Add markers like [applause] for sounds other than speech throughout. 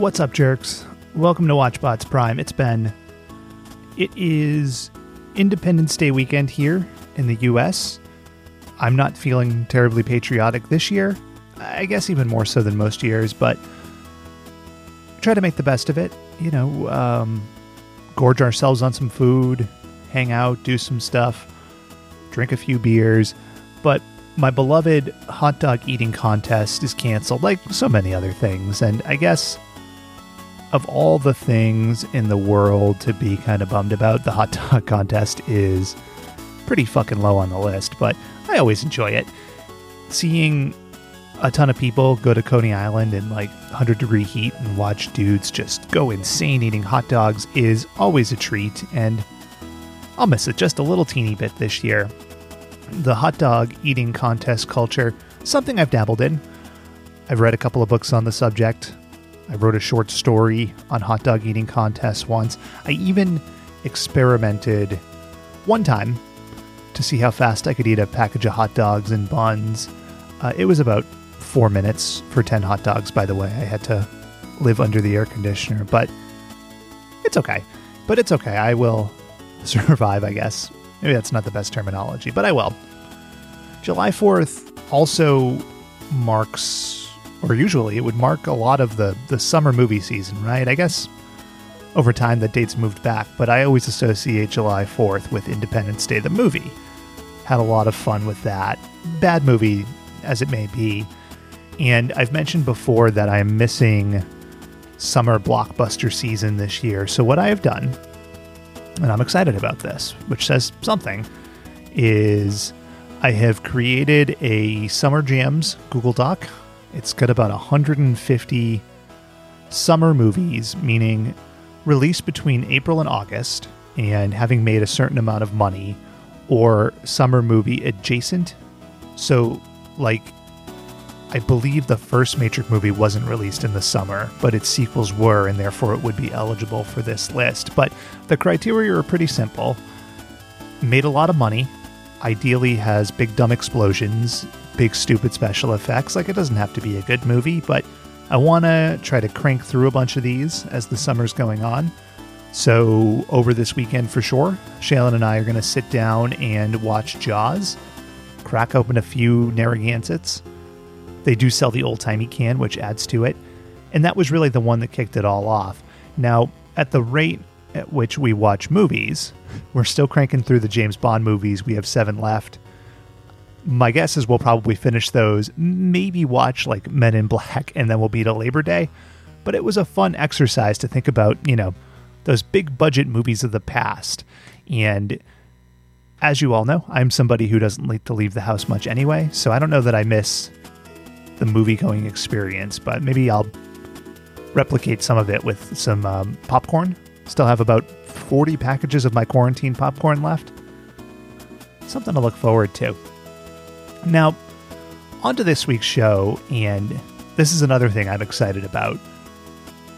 What's up, jerks? Welcome to WatchBots Prime. It's Ben. It is Independence Day weekend here in the US. I'm not feeling terribly patriotic this year. I guess even more so than most years, but try to make the best of it. You know, um, gorge ourselves on some food, hang out, do some stuff, drink a few beers. But my beloved hot dog eating contest is canceled, like so many other things. And I guess of all the things in the world to be kind of bummed about, the hot dog [laughs] contest is pretty fucking low on the list, but I always enjoy it. Seeing a ton of people go to Coney Island in like 100 degree heat and watch dudes just go insane eating hot dogs is always a treat, and I'll miss it just a little teeny bit this year. The hot dog eating contest culture, something I've dabbled in. I've read a couple of books on the subject. I wrote a short story on hot dog eating contests once. I even experimented one time to see how fast I could eat a package of hot dogs and buns. Uh, it was about four minutes for 10 hot dogs, by the way. I had to live under the air conditioner, but it's okay. But it's okay. I will [laughs] survive, I guess. Maybe that's not the best terminology, but I will. July 4th also marks or usually it would mark a lot of the the summer movie season, right? I guess over time the dates moved back, but I always associate July 4th with Independence Day the movie. Had a lot of fun with that. Bad movie as it may be. And I've mentioned before that I'm missing summer blockbuster season this year. So what I have done, and I'm excited about this, which says something, is I have created a Summer Jams Google Doc it's got about 150 summer movies, meaning released between April and August, and having made a certain amount of money, or summer movie adjacent. So, like, I believe the first Matrix movie wasn't released in the summer, but its sequels were, and therefore it would be eligible for this list. But the criteria are pretty simple made a lot of money, ideally has big dumb explosions, big stupid special effects. Like it doesn't have to be a good movie, but I want to try to crank through a bunch of these as the summer's going on. So over this weekend for sure, Shaylin and I are going to sit down and watch Jaws, crack open a few Narragansetts. They do sell the old timey can, which adds to it. And that was really the one that kicked it all off. Now, at the rate at which we watch movies, [laughs] we're still cranking through the James Bond movies. We have seven left my guess is we'll probably finish those, maybe watch like Men in Black, and then we'll be to Labor Day. But it was a fun exercise to think about, you know, those big budget movies of the past. And as you all know, I'm somebody who doesn't like to leave the house much anyway, so I don't know that I miss the movie going experience, but maybe I'll replicate some of it with some um, popcorn. Still have about 40 packages of my quarantine popcorn left. Something to look forward to. Now, onto this week's show, and this is another thing I'm excited about.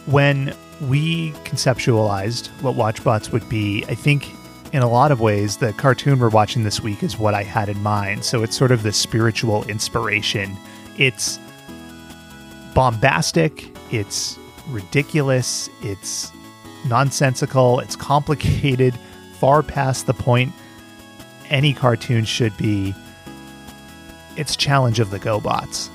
When we conceptualized what WatchBots would be, I think in a lot of ways, the cartoon we're watching this week is what I had in mind. So it's sort of the spiritual inspiration. It's bombastic, it's ridiculous, it's nonsensical, it's complicated, far past the point any cartoon should be it's Challenge of the GoBots.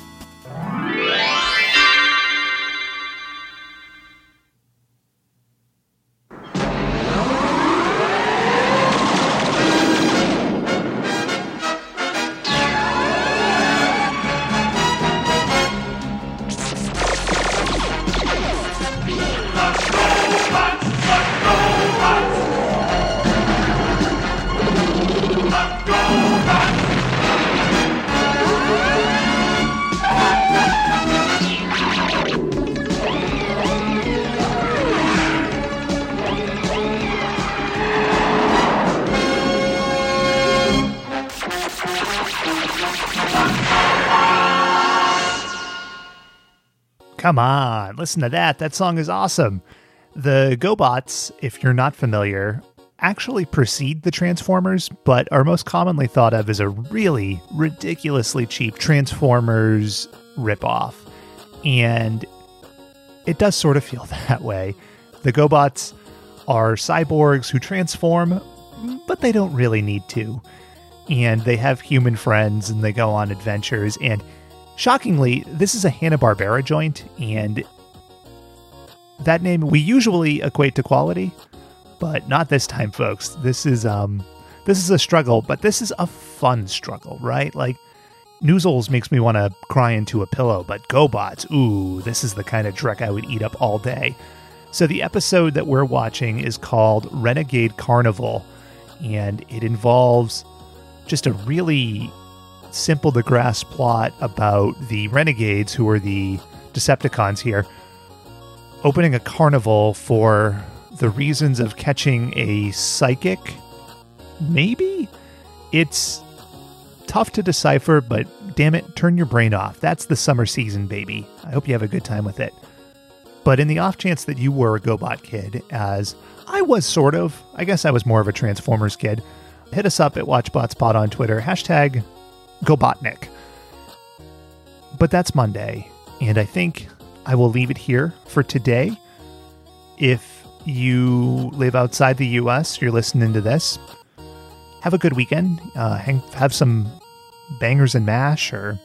Come on, listen to that. That song is awesome. The GoBots, if you're not familiar, actually precede the Transformers, but are most commonly thought of as a really ridiculously cheap Transformers ripoff. And it does sort of feel [laughs] that way. The GoBots are cyborgs who transform, but they don't really need to. And they have human friends and they go on adventures. And shockingly, this is a Hanna-Barbera joint, and that name we usually equate to quality, but not this time, folks. This is um this is a struggle, but this is a fun struggle, right? Like Noozles makes me want to cry into a pillow, but GoBots, ooh, this is the kind of dreck I would eat up all day. So the episode that we're watching is called Renegade Carnival, and it involves just a really simple to grasp plot about the renegades who are the Decepticons here opening a carnival for the reasons of catching a psychic. Maybe? It's tough to decipher, but damn it, turn your brain off. That's the summer season, baby. I hope you have a good time with it. But in the off chance that you were a GoBot kid, as I was sort of, I guess I was more of a Transformers kid, hit us up at WatchBotSpot on Twitter, hashtag GoBotnik. But that's Monday, and I think I will leave it here for today. If you live outside the US, you're listening to this, have a good weekend. Uh, hang, have some bangers and mash or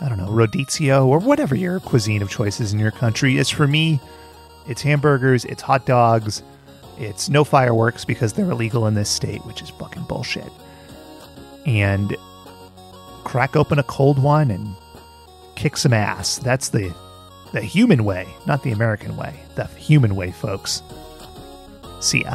I don't know, rodizio or whatever your cuisine of choice is in your country. As for me, it's hamburgers, it's hot dogs, it's no fireworks because they're illegal in this state, which is fucking bullshit. And crack open a cold one and kick some ass. That's the the human way, not the American way. The human way, folks. See ya.